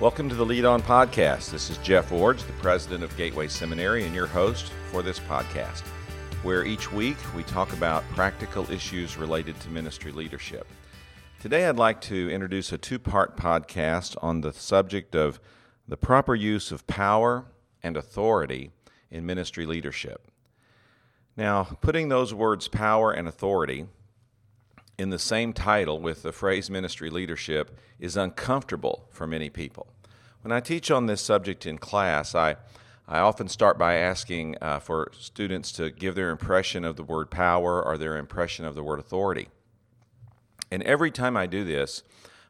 Welcome to the Lead On Podcast. This is Jeff Iorg, the president of Gateway Seminary, and your host for this podcast, where each week we talk about practical issues related to ministry leadership. Today, I'd like to introduce a two part podcast on the subject of the proper use of power and authority in ministry leadership. Now, putting those words power and authority in the same title with the phrase ministry leadership is uncomfortable for many people. When I teach on this subject in class, I, I often start by asking uh, for students to give their impression of the word power or their impression of the word authority. And every time I do this,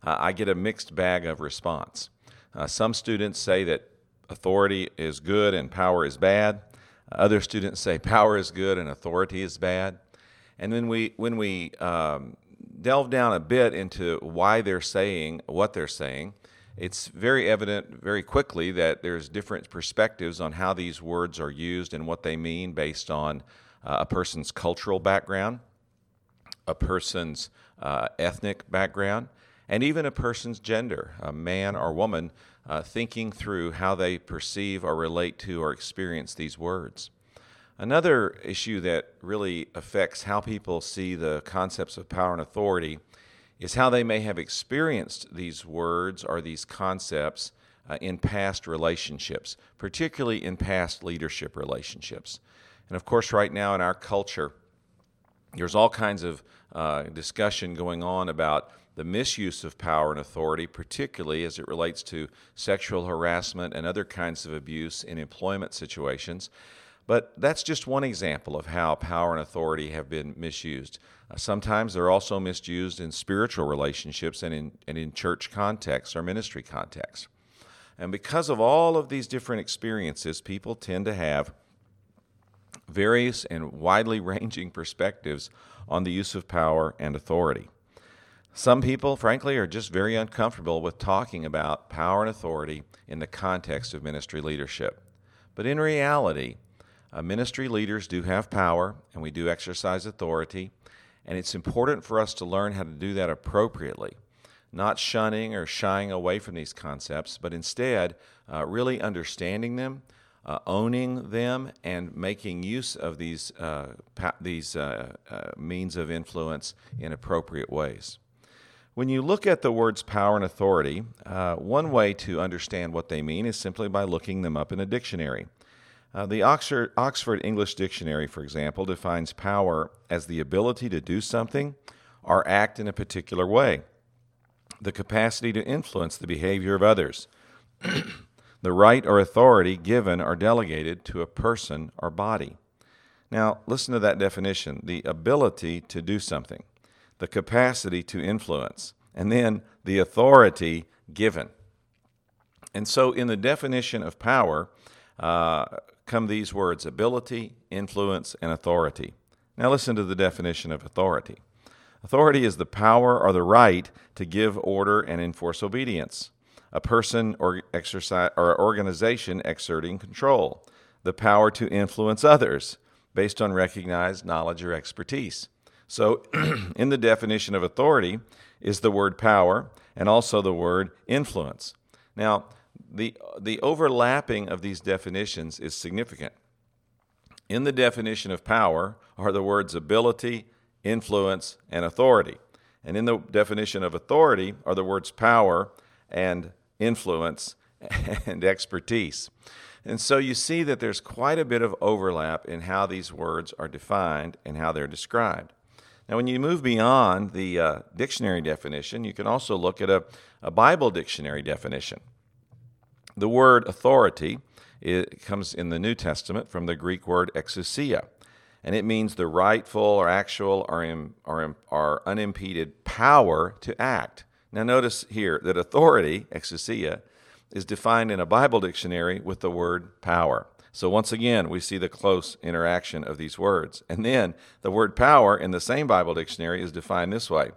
uh, I get a mixed bag of response. Uh, some students say that authority is good and power is bad. Other students say power is good and authority is bad. And then we, when we um, delve down a bit into why they're saying what they're saying, it's very evident very quickly that there's different perspectives on how these words are used and what they mean based on uh, a person's cultural background, a person's uh, ethnic background, and even a person's gender, a man or woman, uh, thinking through how they perceive or relate to or experience these words. Another issue that really affects how people see the concepts of power and authority is how they may have experienced these words or these concepts uh, in past relationships, particularly in past leadership relationships. And of course, right now in our culture, there's all kinds of uh, discussion going on about the misuse of power and authority, particularly as it relates to sexual harassment and other kinds of abuse in employment situations. But that's just one example of how power and authority have been misused. Uh, sometimes they're also misused in spiritual relationships and in, and in church contexts or ministry contexts. And because of all of these different experiences, people tend to have various and widely ranging perspectives on the use of power and authority. Some people, frankly, are just very uncomfortable with talking about power and authority in the context of ministry leadership. But in reality, uh, ministry leaders do have power and we do exercise authority, and it's important for us to learn how to do that appropriately, not shunning or shying away from these concepts, but instead uh, really understanding them, uh, owning them, and making use of these, uh, pa- these uh, uh, means of influence in appropriate ways. When you look at the words power and authority, one way to understand what they mean is simply by looking them up in a dictionary. Uh, the Oxford, Oxford English Dictionary, for example, defines power as the ability to do something or act in a particular way, the capacity to influence the behavior of others, the right or authority given or delegated to a person or body. Now, listen to that definition the ability to do something, the capacity to influence, and then the authority given. And so, in the definition of power, uh, come these words ability, influence, and authority. Now, listen to the definition of authority authority is the power or the right to give order and enforce obedience, a person or, exercise, or organization exerting control, the power to influence others based on recognized knowledge or expertise. So, in the definition of authority is the word power and also the word influence. Now, the, the overlapping of these definitions is significant. In the definition of power are the words ability, influence, and authority. And in the definition of authority are the words power and influence and expertise. And so you see that there's quite a bit of overlap in how these words are defined and how they're described. Now, when you move beyond the uh, dictionary definition, you can also look at a, a Bible dictionary definition. The word authority it comes in the New Testament from the Greek word exousia, and it means the rightful or actual or, Im, or, Im, or unimpeded power to act. Now, notice here that authority, exousia, is defined in a Bible dictionary with the word power. So, once again, we see the close interaction of these words. And then the word power in the same Bible dictionary is defined this way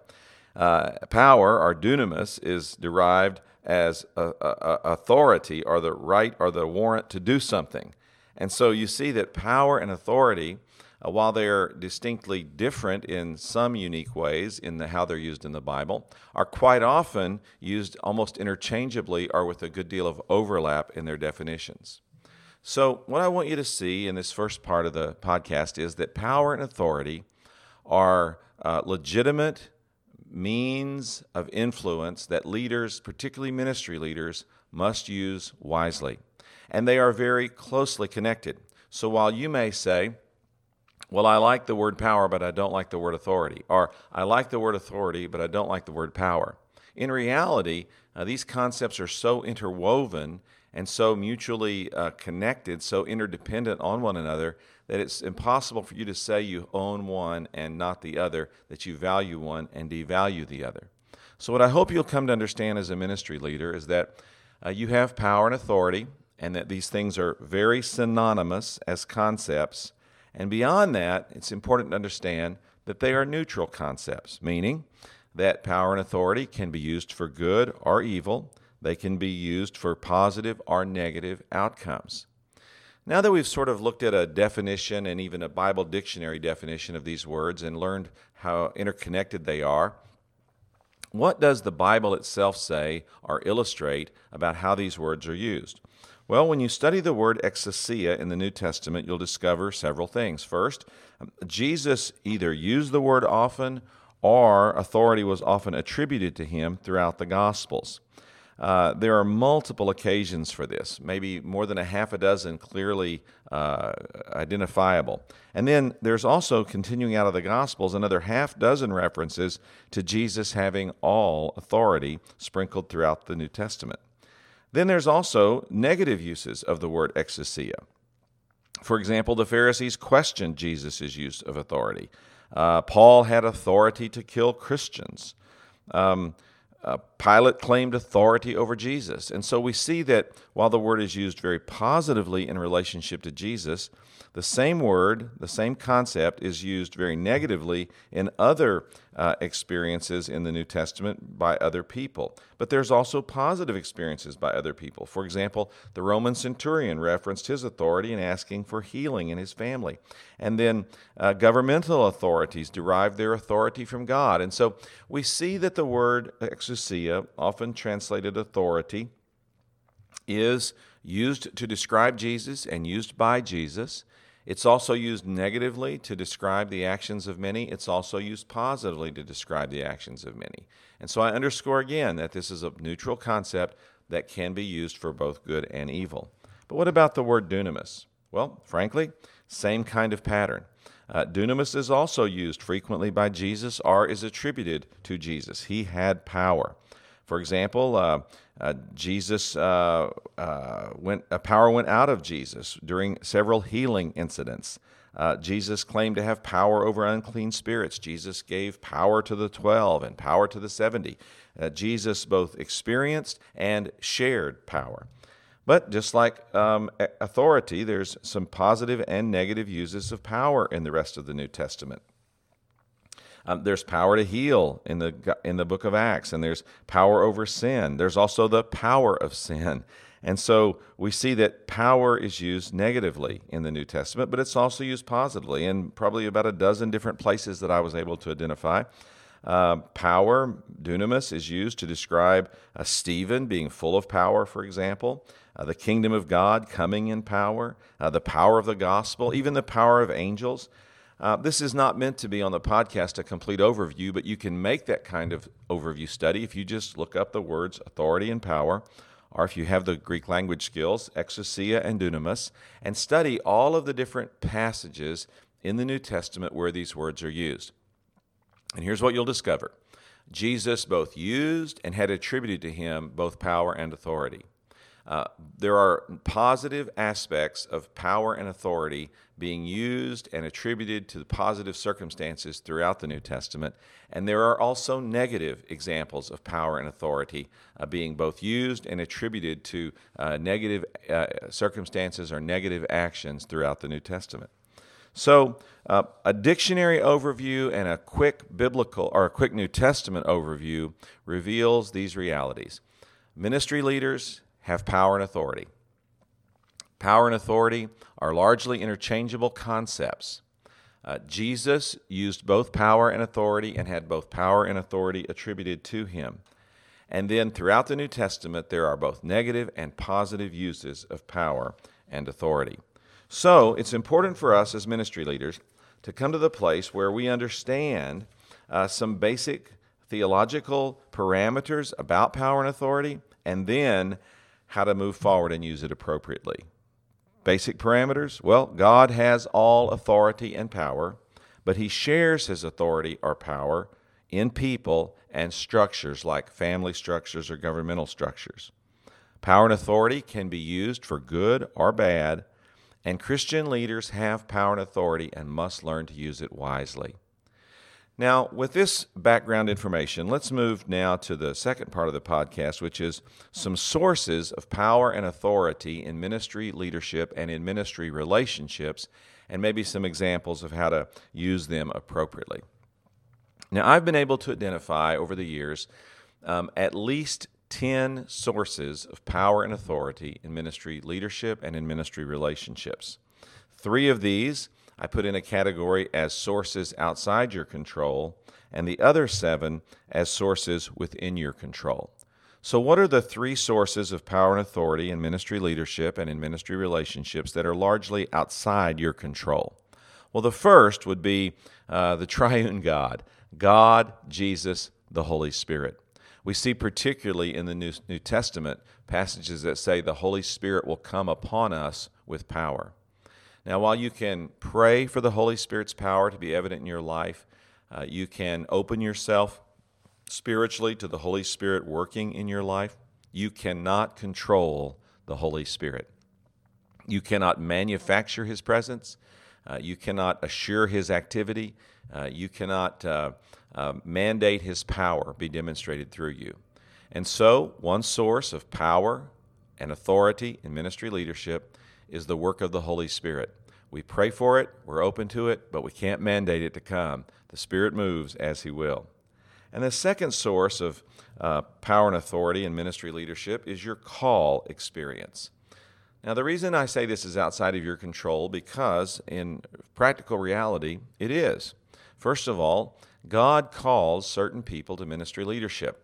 uh, Power, or dunamis, is derived as a, a, authority or the right or the warrant to do something. And so you see that power and authority uh, while they're distinctly different in some unique ways in the, how they're used in the Bible, are quite often used almost interchangeably or with a good deal of overlap in their definitions. So, what I want you to see in this first part of the podcast is that power and authority are uh, legitimate means of influence that leaders, particularly ministry leaders, must use wisely. And they are very closely connected. So while you may say, well, I like the word power, but I don't like the word authority, or I like the word authority, but I don't like the word power. In reality, uh, these concepts are so interwoven and so mutually uh, connected, so interdependent on one another, that it's impossible for you to say you own one and not the other, that you value one and devalue the other. So, what I hope you'll come to understand as a ministry leader is that uh, you have power and authority, and that these things are very synonymous as concepts. And beyond that, it's important to understand that they are neutral concepts, meaning that power and authority can be used for good or evil they can be used for positive or negative outcomes. Now that we've sort of looked at a definition and even a Bible dictionary definition of these words and learned how interconnected they are, what does the Bible itself say or illustrate about how these words are used? Well, when you study the word exousia in the New Testament, you'll discover several things. First, um, Jesus either used the word often or authority was often attributed to him throughout the Gospels. Uh, there are multiple occasions for this, maybe more than a half a dozen clearly uh, identifiable. And then there's also, continuing out of the Gospels, another half dozen references to Jesus having all authority sprinkled throughout the New Testament. Then there's also negative uses of the word exousia. For example, the Pharisees questioned Jesus' use of authority. Uh, Paul had authority to kill Christians. Um, uh, Pilate claimed authority over Jesus. And so we see that while the word is used very positively in relationship to Jesus, the same word, the same concept is used very negatively in other uh, experiences in the New Testament by other people. But there's also positive experiences by other people. For example, the Roman centurion referenced his authority in asking for healing in his family. And then uh, governmental authorities derived their authority from God. And so we see that the word exousia, often translated authority, is used to describe Jesus and used by Jesus. It's also used negatively to describe the actions of many. It's also used positively to describe the actions of many. And so I underscore again that this is a neutral concept that can be used for both good and evil. But what about the word dunamis? Well, frankly, same kind of pattern. Uh, dunamis is also used frequently by Jesus or is attributed to Jesus. He had power. For example, uh, uh, Jesus uh, uh went, a power went out of Jesus during several healing incidents. Uh, Jesus claimed to have power over unclean spirits. Jesus gave power to the 12 and power to the 70. Uh, Jesus both experienced and shared power. But just like um, authority, there's some positive and negative uses of power in the rest of the New Testament. Um, there's power to heal in the in the book of Acts, and there's power over sin. There's also the power of sin. And so we see that power is used negatively in the New Testament, but it's also used positively in probably about a dozen different places that I was able to identify. Uh, power, dunamis, is used to describe uh, Stephen being full of power, for example, uh, the kingdom of God coming in power, uh, the power of the gospel, even the power of angels. Uh, this is not meant to be on the podcast a complete overview, but you can make that kind of overview study if you just look up the words authority and power, or if you have the Greek language skills, exousia and dunamis, and study all of the different passages in the New Testament where these words are used. And here's what you'll discover Jesus both used and had attributed to him both power and authority. Uh, there are positive aspects of power and authority being used and attributed to the positive circumstances throughout the New Testament, and there are also negative examples of power and authority uh, being both used and attributed to uh, negative uh, circumstances or negative actions throughout the New Testament. So, uh, a dictionary overview and a quick biblical or a quick New Testament overview reveals these realities. Ministry leaders have power and authority. Power and authority are largely interchangeable concepts. Uh, Jesus used both power and authority and had both power and authority attributed to him. And then throughout the New Testament, there are both negative and positive uses of power and authority. So it's important for us as ministry leaders to come to the place where we understand uh, some basic theological parameters about power and authority, and then how to move forward and use it appropriately. Basic parameters well, God has all authority and power, but He shares His authority or power in people and structures like family structures or governmental structures. Power and authority can be used for good or bad, and Christian leaders have power and authority and must learn to use it wisely. Now, with this background information, let's move now to the second part of the podcast, which is some sources of power and authority in ministry leadership and in ministry relationships, and maybe some examples of how to use them appropriately. Now, I've been able to identify over the years um, at least 10 sources of power and authority in ministry leadership and in ministry relationships. Three of these I put in a category as sources outside your control, and the other seven as sources within your control. So, what are the three sources of power and authority in ministry leadership and in ministry relationships that are largely outside your control? Well, the first would be uh, the triune God God, Jesus, the Holy Spirit. We see particularly in the New, New Testament passages that say the Holy Spirit will come upon us with power. Now, while you can pray for the Holy Spirit's power to be evident in your life, uh, you can open yourself spiritually to the Holy Spirit working in your life. You cannot control the Holy Spirit. You cannot manufacture His presence. Uh, you cannot assure His activity. Uh, you cannot uh, uh, mandate His power be demonstrated through you. And so, one source of power and authority in ministry leadership is the work of the Holy Spirit. We pray for it, we're open to it, but we can't mandate it to come. The Spirit moves as He will. And the second source of uh, power and authority in ministry leadership is your call experience. Now, the reason I say this is outside of your control, because in practical reality, it is. First of all, God calls certain people to ministry leadership.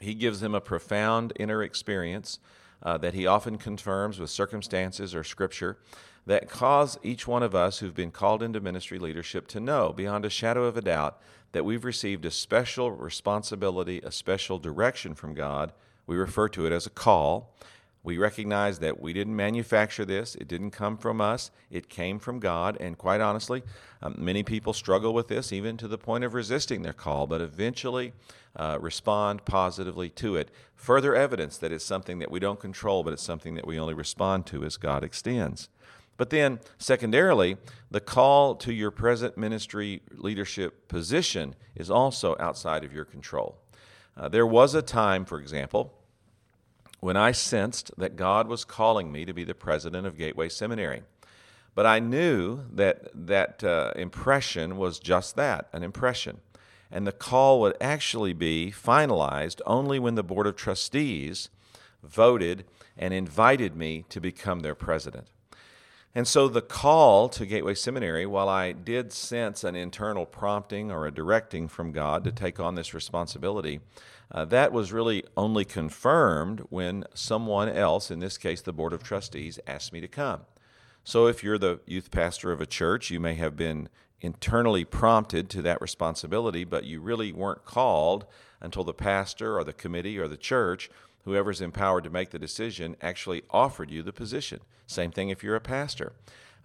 He gives them a profound inner experience uh, that he often confirms with circumstances or scripture that cause each one of us who've been called into ministry leadership to know beyond a shadow of a doubt that we've received a special responsibility, a special direction from God. We refer to it as a call. We recognize that we didn't manufacture this, it didn't come from us, it came from God. And quite honestly, um, many people struggle with this, even to the point of resisting their call, but eventually uh, respond positively to it. Further evidence that it's something that we don't control, but it's something that we only respond to as God extends. But then, secondarily, the call to your present ministry leadership position is also outside of your control. Uh, there was a time, for example, when I sensed that God was calling me to be the president of Gateway Seminary. But I knew that that uh, impression was just that an impression. And the call would actually be finalized only when the Board of Trustees voted and invited me to become their president. And so the call to Gateway Seminary, while I did sense an internal prompting or a directing from God to take on this responsibility, uh, that was really only confirmed when someone else, in this case the Board of Trustees, asked me to come. So if you're the youth pastor of a church, you may have been internally prompted to that responsibility, but you really weren't called until the pastor or the committee or the church, whoever's empowered to make the decision, actually offered you the position. Same thing if you're a pastor.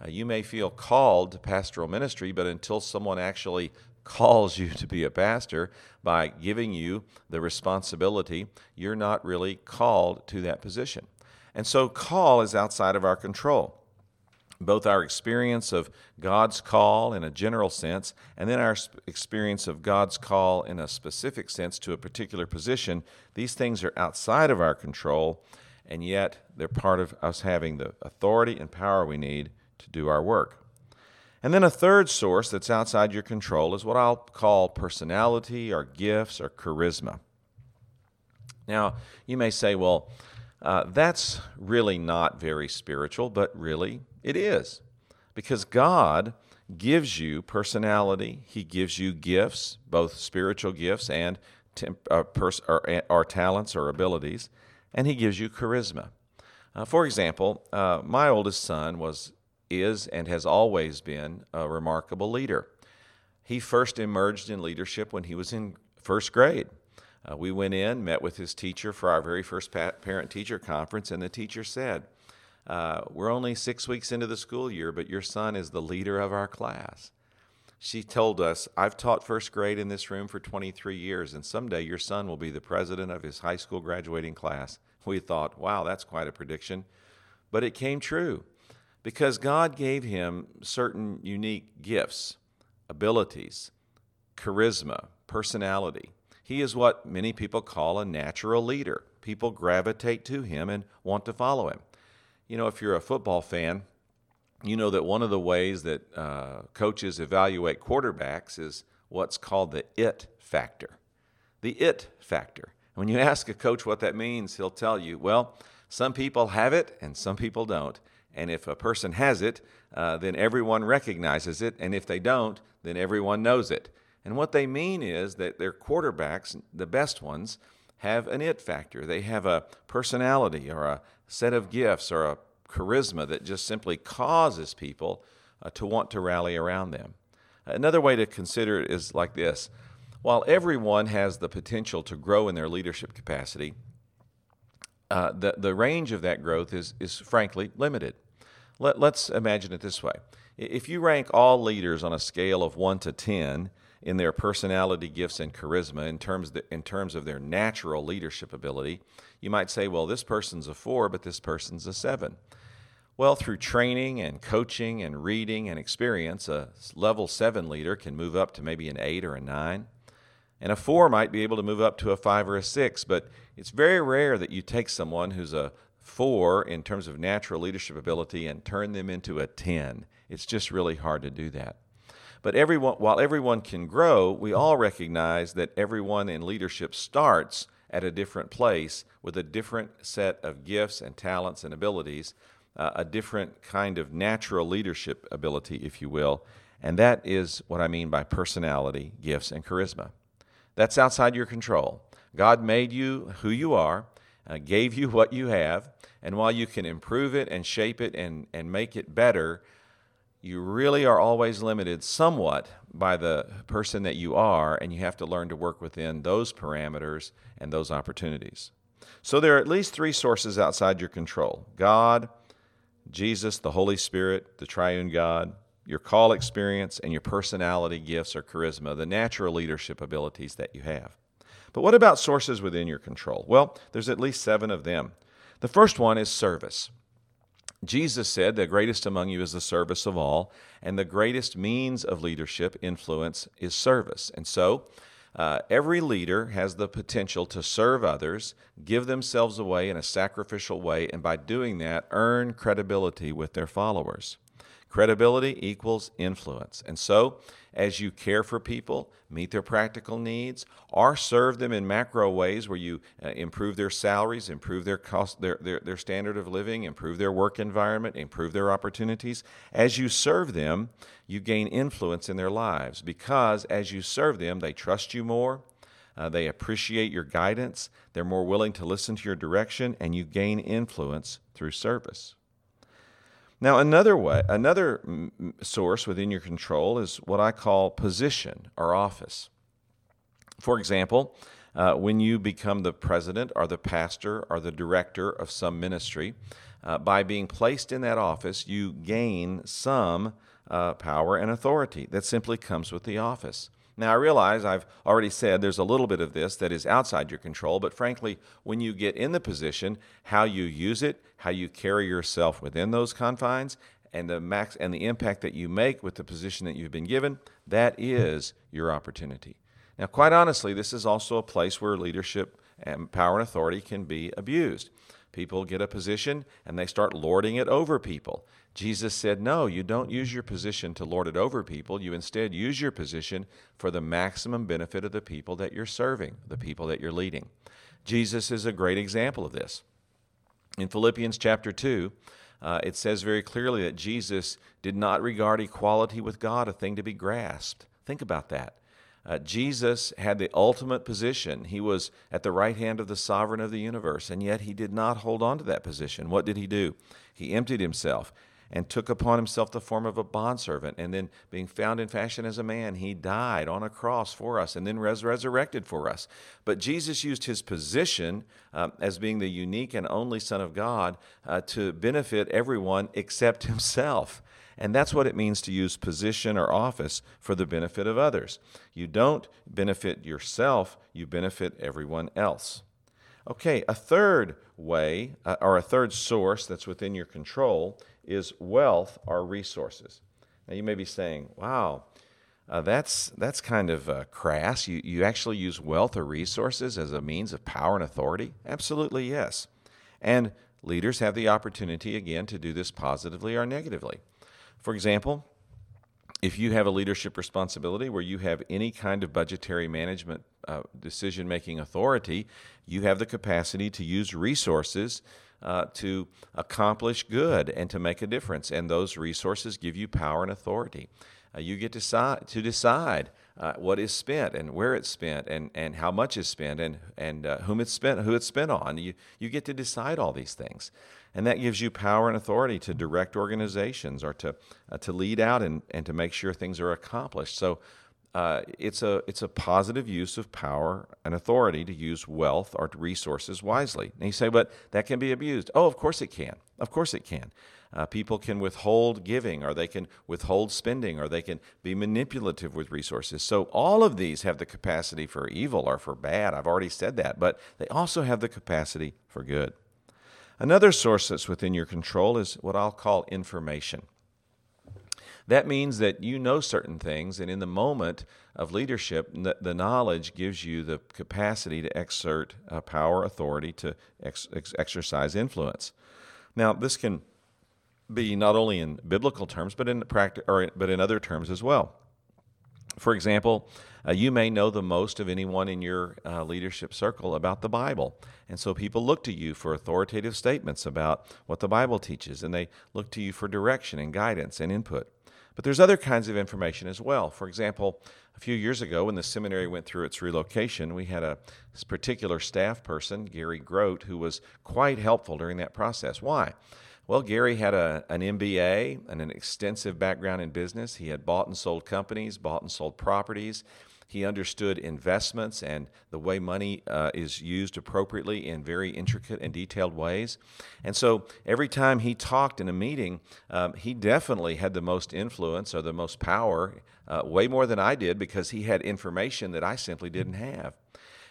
Uh, you may feel called to pastoral ministry, but until someone actually calls you to be a pastor by giving you the responsibility, you're not really called to that position. And so, call is outside of our control. Both our experience of God's call in a general sense, and then our experience of God's call in a specific sense to a particular position, these things are outside of our control, and yet they're part of us having the authority and power we need to do our work. And then a third source that's outside your control is what I'll call personality or gifts or charisma. Now, you may say, well, uh, that's really not very spiritual, but really it is. Because God gives you personality, He gives you gifts, both spiritual gifts and temp- uh, pers- or, or, talents or abilities, and He gives you charisma. Uh, for example, uh, my oldest son was, is, and has always been a remarkable leader. He first emerged in leadership when he was in first grade. Uh, we went in, met with his teacher for our very first parent teacher conference, and the teacher said, uh, We're only six weeks into the school year, but your son is the leader of our class. She told us, I've taught first grade in this room for 23 years, and someday your son will be the president of his high school graduating class. We thought, wow, that's quite a prediction. But it came true because God gave him certain unique gifts, abilities, charisma, personality. He is what many people call a natural leader. People gravitate to him and want to follow him. You know, if you're a football fan, you know that one of the ways that uh, coaches evaluate quarterbacks is what's called the it factor. The it factor. When you ask a coach what that means, he'll tell you, well, some people have it and some people don't. And if a person has it, uh, then everyone recognizes it. And if they don't, then everyone knows it. And what they mean is that their quarterbacks, the best ones, have an it factor. They have a personality or a set of gifts or a charisma that just simply causes people uh, to want to rally around them. Another way to consider it is like this while everyone has the potential to grow in their leadership capacity, uh, the, the range of that growth is, is frankly limited. Let, let's imagine it this way if you rank all leaders on a scale of 1 to 10 in their personality, gifts, and charisma in terms, the, in terms of their natural leadership ability, you might say, well, this person's a 4, but this person's a 7. Well, through training and coaching and reading and experience, a level 7 leader can move up to maybe an 8 or a 9. And a 4 might be able to move up to a 5 or a 6, but it's very rare that you take someone who's a 4 in terms of natural leadership ability and turn them into a 10. It's just really hard to do that. But everyone, while everyone can grow, we all recognize that everyone in leadership starts at a different place with a different set of gifts and talents and abilities, uh, a different kind of natural leadership ability, if you will. And that is what I mean by personality, gifts, and charisma. That's outside your control. God made you who you are, uh, gave you what you have, and while you can improve it and shape it and, and make it better, you really are always limited somewhat by the person that you are, and you have to learn to work within those parameters and those opportunities. So there are at least three sources outside your control God, Jesus, the Holy Spirit, the triune God, your call experience, and your personality, gifts, or charisma, the natural leadership abilities that you have. But what about sources within your control? Well, there's at least seven of them. The first one is service. Jesus said, The greatest among you is the service of all, and the greatest means of leadership influence is service. And so, uh, every leader has the potential to serve others, give themselves away in a sacrificial way, and by doing that, earn credibility with their followers. Credibility equals influence. And so, as you care for people, meet their practical needs, or serve them in macro ways where you uh, improve their salaries, improve their cost, their, their, their standard of living, improve their work environment, improve their opportunities. As you serve them, you gain influence in their lives because as you serve them, they trust you more. Uh, they appreciate your guidance. They're more willing to listen to your direction, and you gain influence through service. Now, another way, another source within your control is what I call position or office. For example, uh, when you become the president or the pastor or the director of some ministry, uh, by being placed in that office, you gain some uh, power and authority that simply comes with the office. Now, I realize I've already said there's a little bit of this that is outside your control, but frankly, when you get in the position, how you use it, how you carry yourself within those confines, and the max and the impact that you make with the position that you've been given, that is your opportunity. Now, quite honestly, this is also a place where leadership and power and authority can be abused. People get a position and they start lording it over people. Jesus said, No, you don't use your position to lord it over people. You instead use your position for the maximum benefit of the people that you're serving, the people that you're leading. Jesus is a great example of this. In Philippians chapter 2, uh, it says very clearly that Jesus did not regard equality with God a thing to be grasped. Think about that. Uh, Jesus had the ultimate position. He was at the right hand of the sovereign of the universe, and yet he did not hold on to that position. What did he do? He emptied himself and took upon himself the form of a bondservant. And then, being found in fashion as a man, he died on a cross for us and then res- resurrected for us. But Jesus used his position um, as being the unique and only Son of God uh, to benefit everyone except himself. And that's what it means to use position or office for the benefit of others. You don't benefit yourself, you benefit everyone else. Okay, a third way, uh, or a third source that's within your control, is wealth or resources. Now, you may be saying, wow, uh, that's, that's kind of uh, crass. You, you actually use wealth or resources as a means of power and authority? Absolutely, yes. And leaders have the opportunity, again, to do this positively or negatively. For example, if you have a leadership responsibility where you have any kind of budgetary management uh, decision making authority, you have the capacity to use resources uh, to accomplish good and to make a difference. And those resources give you power and authority. Uh, you get to, si- to decide uh, what is spent and where it's spent and, and how much is spent and, and uh, whom it's spent, who it's spent on. You, you get to decide all these things. And that gives you power and authority to direct organizations or to, uh, to lead out and, and to make sure things are accomplished. So uh, it's, a, it's a positive use of power and authority to use wealth or resources wisely. And you say, but that can be abused. Oh, of course it can. Of course it can. Uh, people can withhold giving, or they can withhold spending, or they can be manipulative with resources. So, all of these have the capacity for evil or for bad. I've already said that, but they also have the capacity for good. Another source that's within your control is what I'll call information. That means that you know certain things, and in the moment of leadership, the knowledge gives you the capacity to exert uh, power, authority, to ex- ex- exercise influence. Now, this can be not only in biblical terms, but in practice, or but in other terms as well. For example, uh, you may know the most of anyone in your uh, leadership circle about the Bible. And so people look to you for authoritative statements about what the Bible teaches, and they look to you for direction and guidance and input. But there's other kinds of information as well. For example, a few years ago when the seminary went through its relocation, we had a particular staff person, Gary Grote, who was quite helpful during that process. Why? Well, Gary had a, an MBA and an extensive background in business. He had bought and sold companies, bought and sold properties. He understood investments and the way money uh, is used appropriately in very intricate and detailed ways. And so every time he talked in a meeting, um, he definitely had the most influence or the most power, uh, way more than I did, because he had information that I simply didn't have.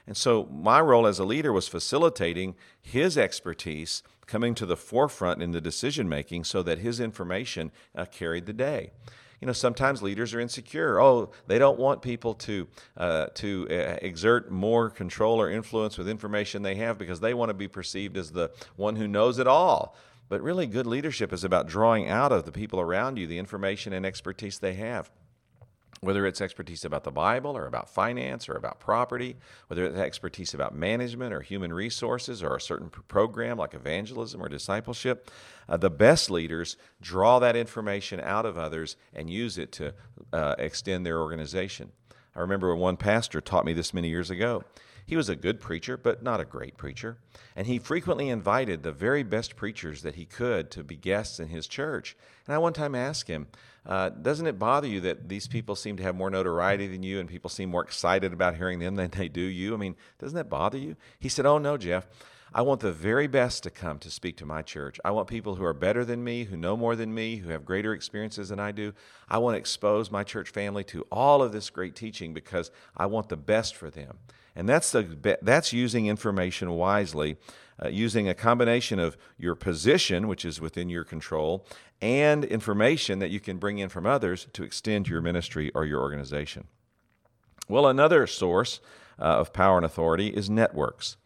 And so my role as a leader was facilitating his expertise coming to the forefront in the decision making so that his information uh, carried the day you know, sometimes leaders are insecure. Oh, they don't want people to uh, to uh, exert more control or influence with information they have because they want to be perceived as the one who knows it all. But really, good leadership is about drawing out of the people around you the information and expertise they have whether it's expertise about the Bible or about finance or about property, whether it's expertise about management or human resources or a certain program like evangelism or discipleship, uh, the best leaders draw that information out of others and use it to uh, extend their organization. I remember when one pastor taught me this many years ago. He was a good preacher, but not a great preacher. And he frequently invited the very best preachers that he could to be guests in his church. And I one time asked him, uh, Doesn't it bother you that these people seem to have more notoriety than you and people seem more excited about hearing them than they do you? I mean, doesn't that bother you? He said, Oh, no, Jeff. I want the very best to come to speak to my church. I want people who are better than me, who know more than me, who have greater experiences than I do. I want to expose my church family to all of this great teaching because I want the best for them. And that's, the, that's using information wisely, uh, using a combination of your position, which is within your control, and information that you can bring in from others to extend your ministry or your organization. Well, another source uh, of power and authority is networks.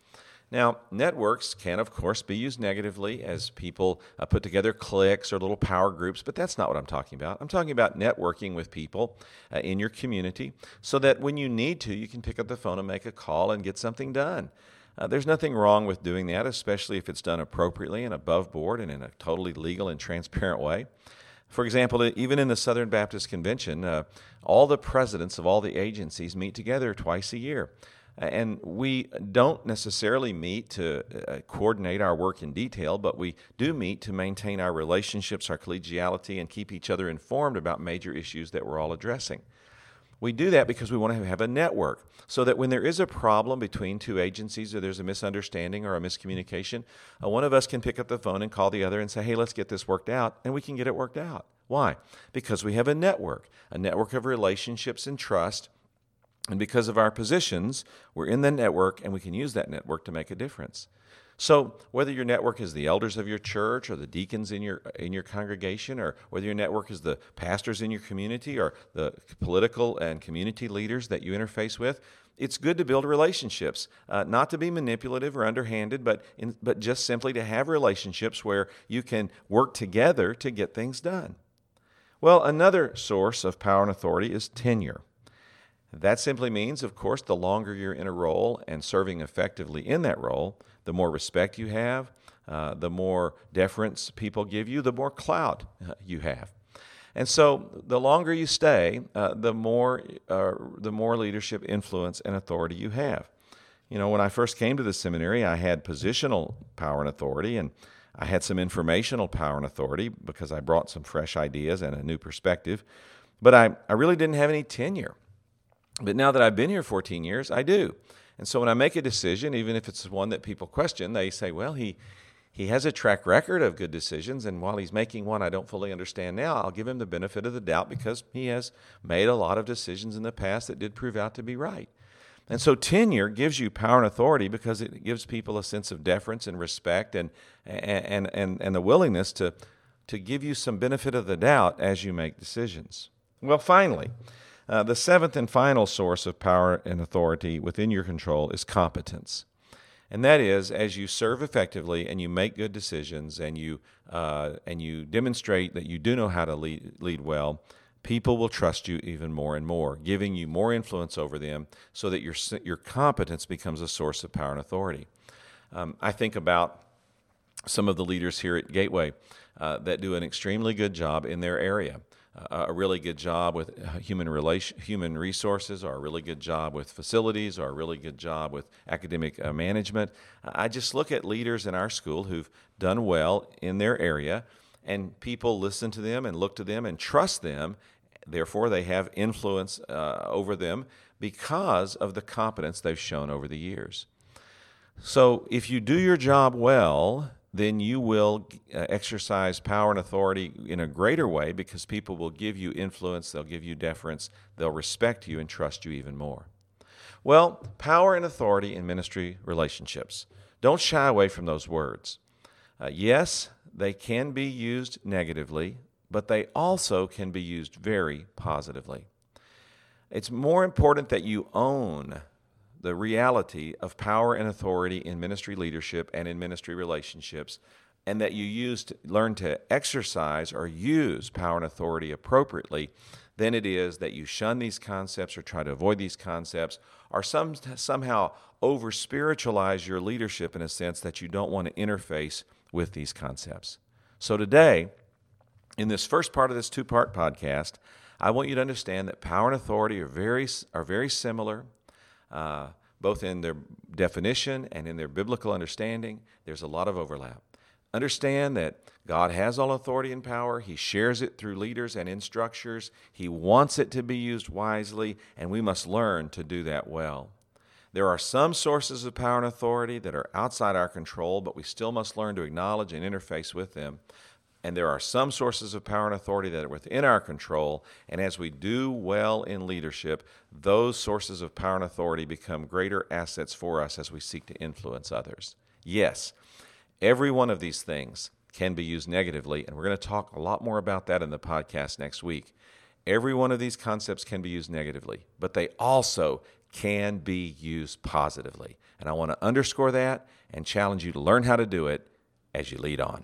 Now, networks can, of course, be used negatively as people uh, put together cliques or little power groups, but that's not what I'm talking about. I'm talking about networking with people uh, in your community so that when you need to, you can pick up the phone and make a call and get something done. Uh, there's nothing wrong with doing that, especially if it's done appropriately and above board and in a totally legal and transparent way. For example, even in the Southern Baptist Convention, uh, all the presidents of all the agencies meet together twice a year. And we don't necessarily meet to uh, coordinate our work in detail, but we do meet to maintain our relationships, our collegiality, and keep each other informed about major issues that we're all addressing. We do that because we want to have a network so that when there is a problem between two agencies or there's a misunderstanding or a miscommunication, uh, one of us can pick up the phone and call the other and say, hey, let's get this worked out, and we can get it worked out. Why? Because we have a network, a network of relationships and trust. And because of our positions, we're in the network and we can use that network to make a difference. So, whether your network is the elders of your church or the deacons in your in your congregation, or whether your network is the pastors in your community or the political and community leaders that you interface with, it's good to build relationships, uh, not to be manipulative or underhanded, but in, but just simply to have relationships where you can work together to get things done. Well, another source of power and authority is tenure. That simply means, of course, the longer you're in a role and serving effectively in that role, the more respect you have, uh, the more deference people give you, the more clout uh, you have. And so, the longer you stay, uh, the more uh, the more leadership influence and authority you have. You know, when I first came to the seminary, I had positional power and authority, and I had some informational power and authority because I brought some fresh ideas and a new perspective. But I, I really didn't have any tenure. But now that I've been here 14 years, I do. And so when I make a decision, even if it's one that people question, they say, well, he, he has a track record of good decisions. And while he's making one I don't fully understand now, I'll give him the benefit of the doubt because he has made a lot of decisions in the past that did prove out to be right. And so tenure gives you power and authority because it gives people a sense of deference and respect and, and, and, and the willingness to, to give you some benefit of the doubt as you make decisions. Well, finally, uh, the seventh and final source of power and authority within your control is competence. And that is, as you serve effectively and you make good decisions and you, uh, and you demonstrate that you do know how to lead, lead well, people will trust you even more and more, giving you more influence over them so that your, your competence becomes a source of power and authority. Um, I think about some of the leaders here at Gateway uh, that do an extremely good job in their area a really good job with uh, human relation, human resources, or a really good job with facilities, or a really good job with academic uh, management. I just look at leaders in our school who've done well in their area, and people listen to them and look to them and trust them. Therefore, they have influence uh, over them because of the competence they've shown over the years. So, if you do your job well, then you will uh, exercise power and authority in a greater way because people will give you influence, they'll give you deference, they'll respect you and trust you even more. Well, power and authority in ministry relationships. Don't shy away from those words. Uh, yes, they can be used negatively, but they also can be used very positively. It's more important that you own the reality of power and authority in ministry leadership and in ministry relationships, and that you use to learn to exercise or use power and authority appropriately, than it is that you shun these concepts or try to avoid these concepts or some, somehow over spiritualize your leadership in a sense that you don't want to interface with these concepts. So, today, in this first part of this two part podcast, I want you to understand that power and authority are very, are very similar uh, both in their definition and in their biblical understanding. There's a lot of overlap. Understand that God has all authority and power. He shares it through leaders and in structures. He wants it to be used wisely, and we must learn to do that well. There are some sources of power and authority that are outside our control, but we still must learn to acknowledge and interface with them. And there are some sources of power and authority that are within our control. And as we do well in leadership, those sources of power and authority become greater assets for us as we seek to influence others. Yes, every one of these things can be used negatively. And we're going to talk a lot more about that in the podcast next week. Every one of these concepts can be used negatively, but they also can be used positively. And I want to underscore that and challenge you to learn how to do it as you lead on.